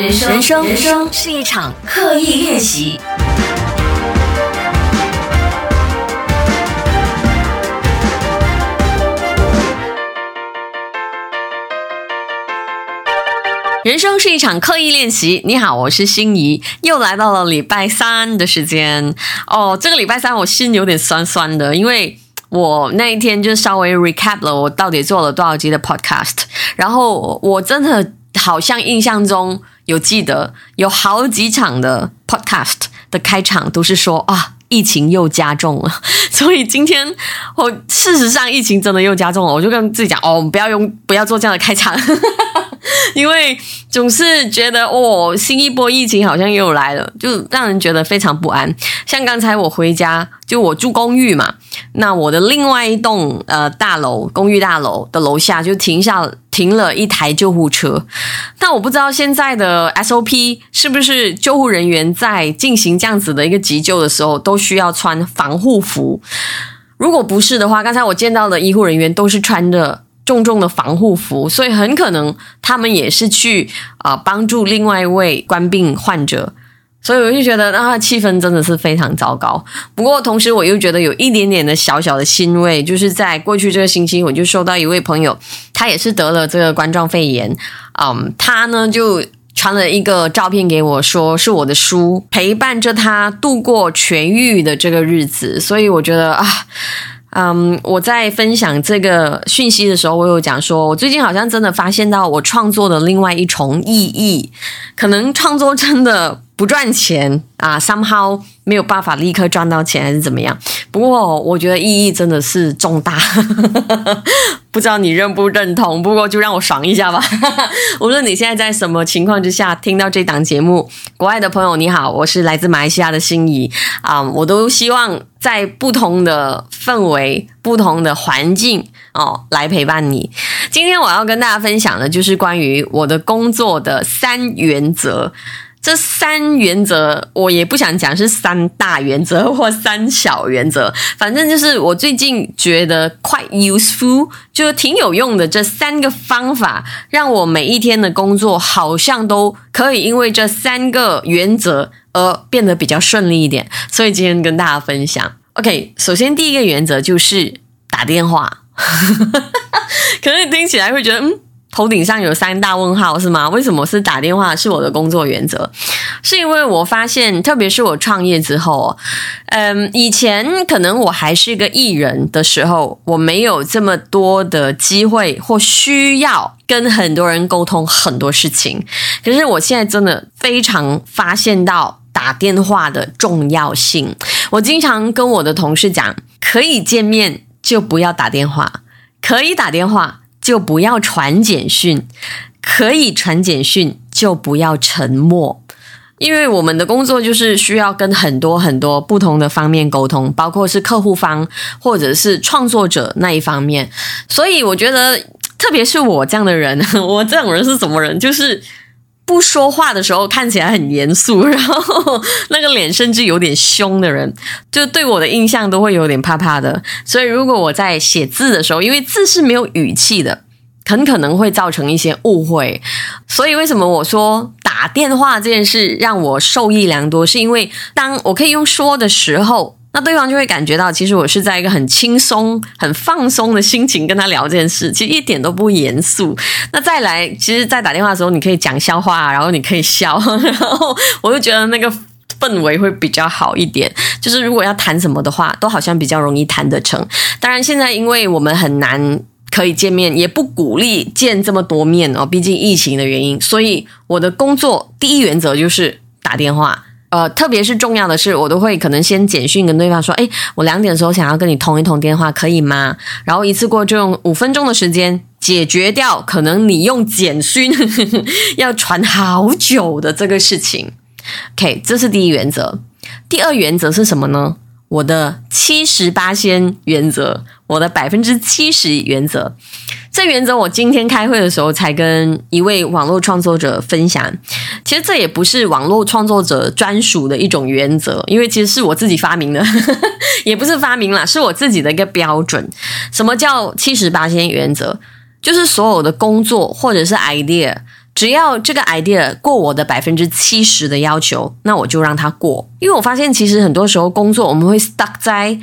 人生，人生，人生是一场刻意练习。人生是一场刻意练习。你好，我是心仪，又来到了礼拜三的时间哦。这个礼拜三我心有点酸酸的，因为我那一天就稍微 recap 了我到底做了多少集的 podcast，然后我真的好像印象中有记得有好几场的 podcast 的开场都是说啊。疫情又加重了，所以今天我事实上疫情真的又加重了，我就跟自己讲哦，不要用，不要做这样的开场。因为总是觉得哦，新一波疫情好像又来了，就让人觉得非常不安。像刚才我回家，就我住公寓嘛，那我的另外一栋呃大楼公寓大楼的楼下就停下停了一台救护车。但我不知道现在的 SOP 是不是救护人员在进行这样子的一个急救的时候都需要穿防护服。如果不是的话，刚才我见到的医护人员都是穿着。重重的防护服，所以很可能他们也是去啊帮助另外一位官病患者，所以我就觉得啊气氛真的是非常糟糕。不过同时我又觉得有一点点的小小的欣慰，就是在过去这个星期，我就收到一位朋友，他也是得了这个冠状肺炎，嗯，他呢就传了一个照片给我，说是我的书陪伴着他度过痊愈的这个日子，所以我觉得啊。嗯，我在分享这个讯息的时候，我有讲说，我最近好像真的发现到我创作的另外一重意义，可能创作真的不赚钱啊，somehow 没有办法立刻赚到钱，还是怎么样？不过我觉得意义真的是重大，不知道你认不认同？不过就让我爽一下吧。无论你现在在什么情况之下听到这档节目，国外的朋友你好，我是来自马来西亚的心仪啊，我都希望。在不同的氛围、不同的环境哦，来陪伴你。今天我要跟大家分享的，就是关于我的工作的三原则。这三原则，我也不想讲是三大原则或三小原则，反正就是我最近觉得 quite useful，就挺有用的。这三个方法，让我每一天的工作好像都可以因为这三个原则。而，变得比较顺利一点，所以今天跟大家分享。OK，首先第一个原则就是打电话，可能你听起来会觉得，嗯，头顶上有三大问号是吗？为什么是打电话是我的工作原则？是因为我发现，特别是我创业之后，嗯，以前可能我还是一个艺人的时候，我没有这么多的机会或需要跟很多人沟通很多事情。可是我现在真的非常发现到。打电话的重要性，我经常跟我的同事讲：可以见面就不要打电话，可以打电话就不要传简讯，可以传简讯就不要沉默。因为我们的工作就是需要跟很多很多不同的方面沟通，包括是客户方或者是创作者那一方面。所以我觉得，特别是我这样的人，我这种人是什么人？就是。不说话的时候看起来很严肃，然后那个脸甚至有点凶的人，就对我的印象都会有点怕怕的。所以如果我在写字的时候，因为字是没有语气的，很可能会造成一些误会。所以为什么我说打电话这件事让我受益良多，是因为当我可以用说的时候。那对方就会感觉到，其实我是在一个很轻松、很放松的心情跟他聊这件事，其实一点都不严肃。那再来，其实，在打电话的时候，你可以讲笑话，然后你可以笑，然后我就觉得那个氛围会比较好一点。就是如果要谈什么的话，都好像比较容易谈得成。当然，现在因为我们很难可以见面，也不鼓励见这么多面哦，毕竟疫情的原因。所以我的工作第一原则就是打电话。呃，特别是重要的是，我都会可能先简讯跟对方说：“哎，我两点的时候想要跟你通一通电话，可以吗？”然后一次过就用五分钟的时间解决掉可能你用简讯 要传好久的这个事情。OK，这是第一原则。第二原则是什么呢？我的七十八仙原则，我的百分之七十原则。这原则我今天开会的时候才跟一位网络创作者分享。其实这也不是网络创作者专属的一种原则，因为其实是我自己发明的，也不是发明啦，是我自己的一个标准。什么叫七十八仙原则？就是所有的工作或者是 idea。只要这个 idea 过我的百分之七十的要求，那我就让它过。因为我发现，其实很多时候工作我们会 stuck 在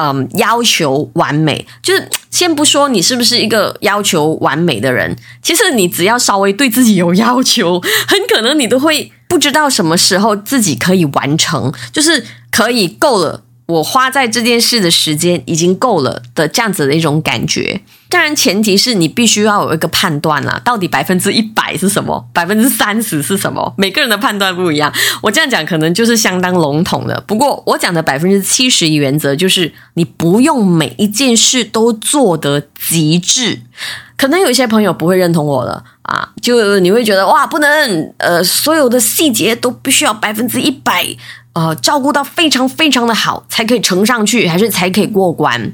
嗯要求完美，就是先不说你是不是一个要求完美的人，其实你只要稍微对自己有要求，很可能你都会不知道什么时候自己可以完成，就是可以够了。我花在这件事的时间已经够了的这样子的一种感觉，当然前提是你必须要有一个判断啦，到底百分之一百是什么，百分之三十是什么？每个人的判断不一样，我这样讲可能就是相当笼统的。不过我讲的百分之七十原则就是你不用每一件事都做得极致。可能有一些朋友不会认同我了啊，就你会觉得哇，不能呃，所有的细节都必须要百分之一百。呃，照顾到非常非常的好，才可以呈上去，还是才可以过关。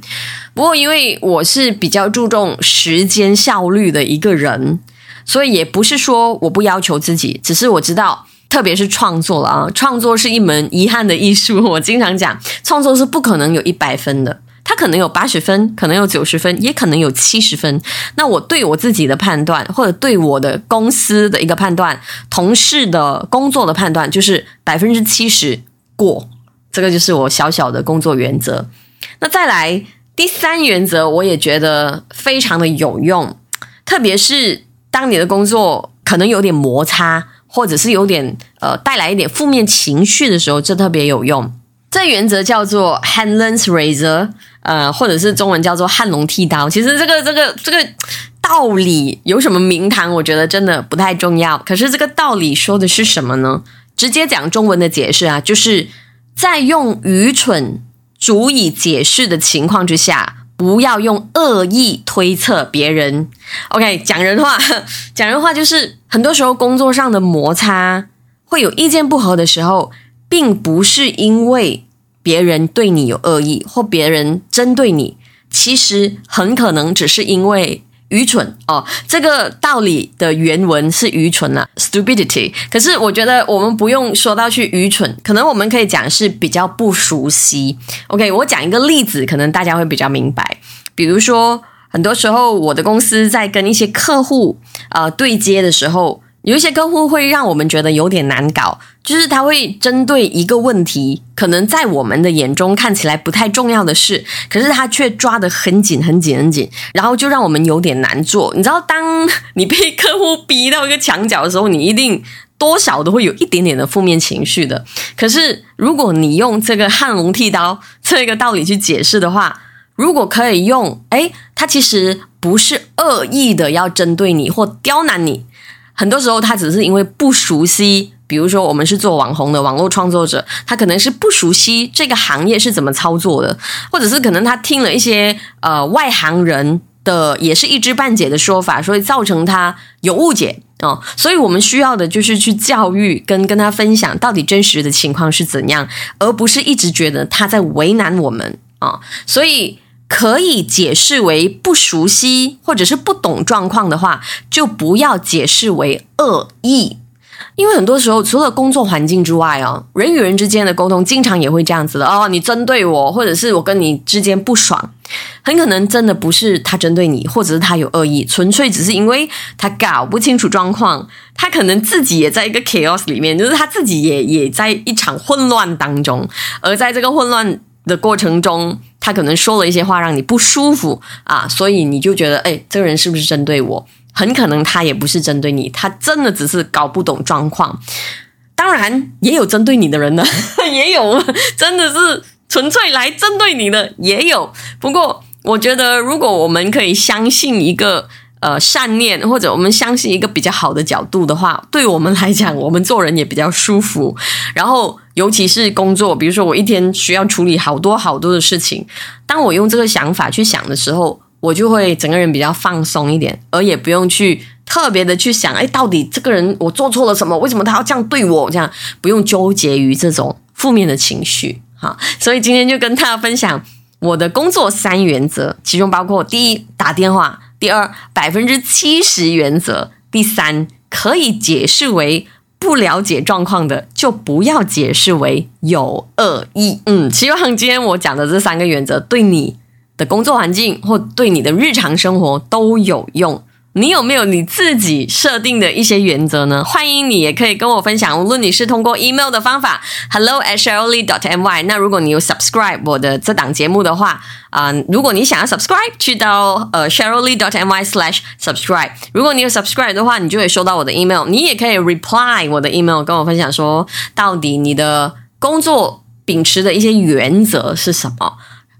不过，因为我是比较注重时间效率的一个人，所以也不是说我不要求自己，只是我知道，特别是创作了啊，创作是一门遗憾的艺术。我经常讲，创作是不可能有一百分的。他可能有八十分，可能有九十分，也可能有七十分。那我对我自己的判断，或者对我的公司的一个判断，同事的工作的判断，就是百分之七十过。这个就是我小小的工作原则。那再来第三原则，我也觉得非常的有用，特别是当你的工作可能有点摩擦，或者是有点呃带来一点负面情绪的时候，这特别有用。这原则叫做 handless razor，呃，或者是中文叫做汉龙剃刀。其实这个这个这个道理有什么名堂？我觉得真的不太重要。可是这个道理说的是什么呢？直接讲中文的解释啊，就是在用愚蠢足以解释的情况之下，不要用恶意推测别人。OK，讲人话，讲人话就是很多时候工作上的摩擦会有意见不合的时候。并不是因为别人对你有恶意或别人针对你，其实很可能只是因为愚蠢哦。这个道理的原文是愚蠢啊，stupidity。可是我觉得我们不用说到去愚蠢，可能我们可以讲是比较不熟悉。OK，我讲一个例子，可能大家会比较明白。比如说，很多时候我的公司在跟一些客户呃对接的时候。有一些客户会让我们觉得有点难搞，就是他会针对一个问题，可能在我们的眼中看起来不太重要的事，可是他却抓得很紧、很紧、很紧，然后就让我们有点难做。你知道，当你被客户逼到一个墙角的时候，你一定多少都会有一点点的负面情绪的。可是，如果你用这个汉龙剃刀这个道理去解释的话，如果可以用，哎，他其实不是恶意的要针对你或刁难你。很多时候，他只是因为不熟悉，比如说我们是做网红的网络创作者，他可能是不熟悉这个行业是怎么操作的，或者是可能他听了一些呃外行人的也是一知半解的说法，所以造成他有误解哦。所以我们需要的就是去教育跟跟他分享到底真实的情况是怎样，而不是一直觉得他在为难我们啊。所以。可以解释为不熟悉或者是不懂状况的话，就不要解释为恶意，因为很多时候除了工作环境之外哦，人与人之间的沟通经常也会这样子的哦。你针对我，或者是我跟你之间不爽，很可能真的不是他针对你，或者是他有恶意，纯粹只是因为他搞不清楚状况，他可能自己也在一个 chaos 里面，就是他自己也也在一场混乱当中，而在这个混乱。的过程中，他可能说了一些话让你不舒服啊，所以你就觉得，哎，这个人是不是针对我？很可能他也不是针对你，他真的只是搞不懂状况。当然，也有针对你的人呢，也有真的是纯粹来针对你的，也有。不过，我觉得如果我们可以相信一个。呃，善念或者我们相信一个比较好的角度的话，对我们来讲，我们做人也比较舒服。然后，尤其是工作，比如说我一天需要处理好多好多的事情，当我用这个想法去想的时候，我就会整个人比较放松一点，而也不用去特别的去想，哎，到底这个人我做错了什么？为什么他要这样对我？这样不用纠结于这种负面的情绪。好，所以今天就跟大家分享我的工作三原则，其中包括第一，打电话。第二，百分之七十原则；第三，可以解释为不了解状况的，就不要解释为有恶意。嗯，希望今天我讲的这三个原则对你的工作环境或对你的日常生活都有用。你有没有你自己设定的一些原则呢？欢迎你也可以跟我分享，无论你是通过 email 的方法，hello at s h e r l y dot my。那如果你有 subscribe 我的这档节目的话，啊，如果你想要 subscribe，去到呃 s h e r l y dot my slash subscribe。如果你有 subscribe 的话，你就会收到我的 email。你也可以 reply 我的 email，跟我分享说，到底你的工作秉持的一些原则是什么。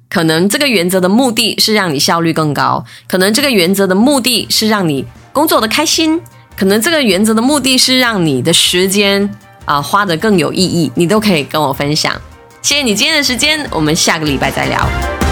可能这个原则的目的是让你效率更高，可能这个原则的目的是让你工作的开心，可能这个原则的目的是让你的时间啊花的更有意义，你都可以跟我分享。谢谢你今天的时间，我们下个礼拜再聊。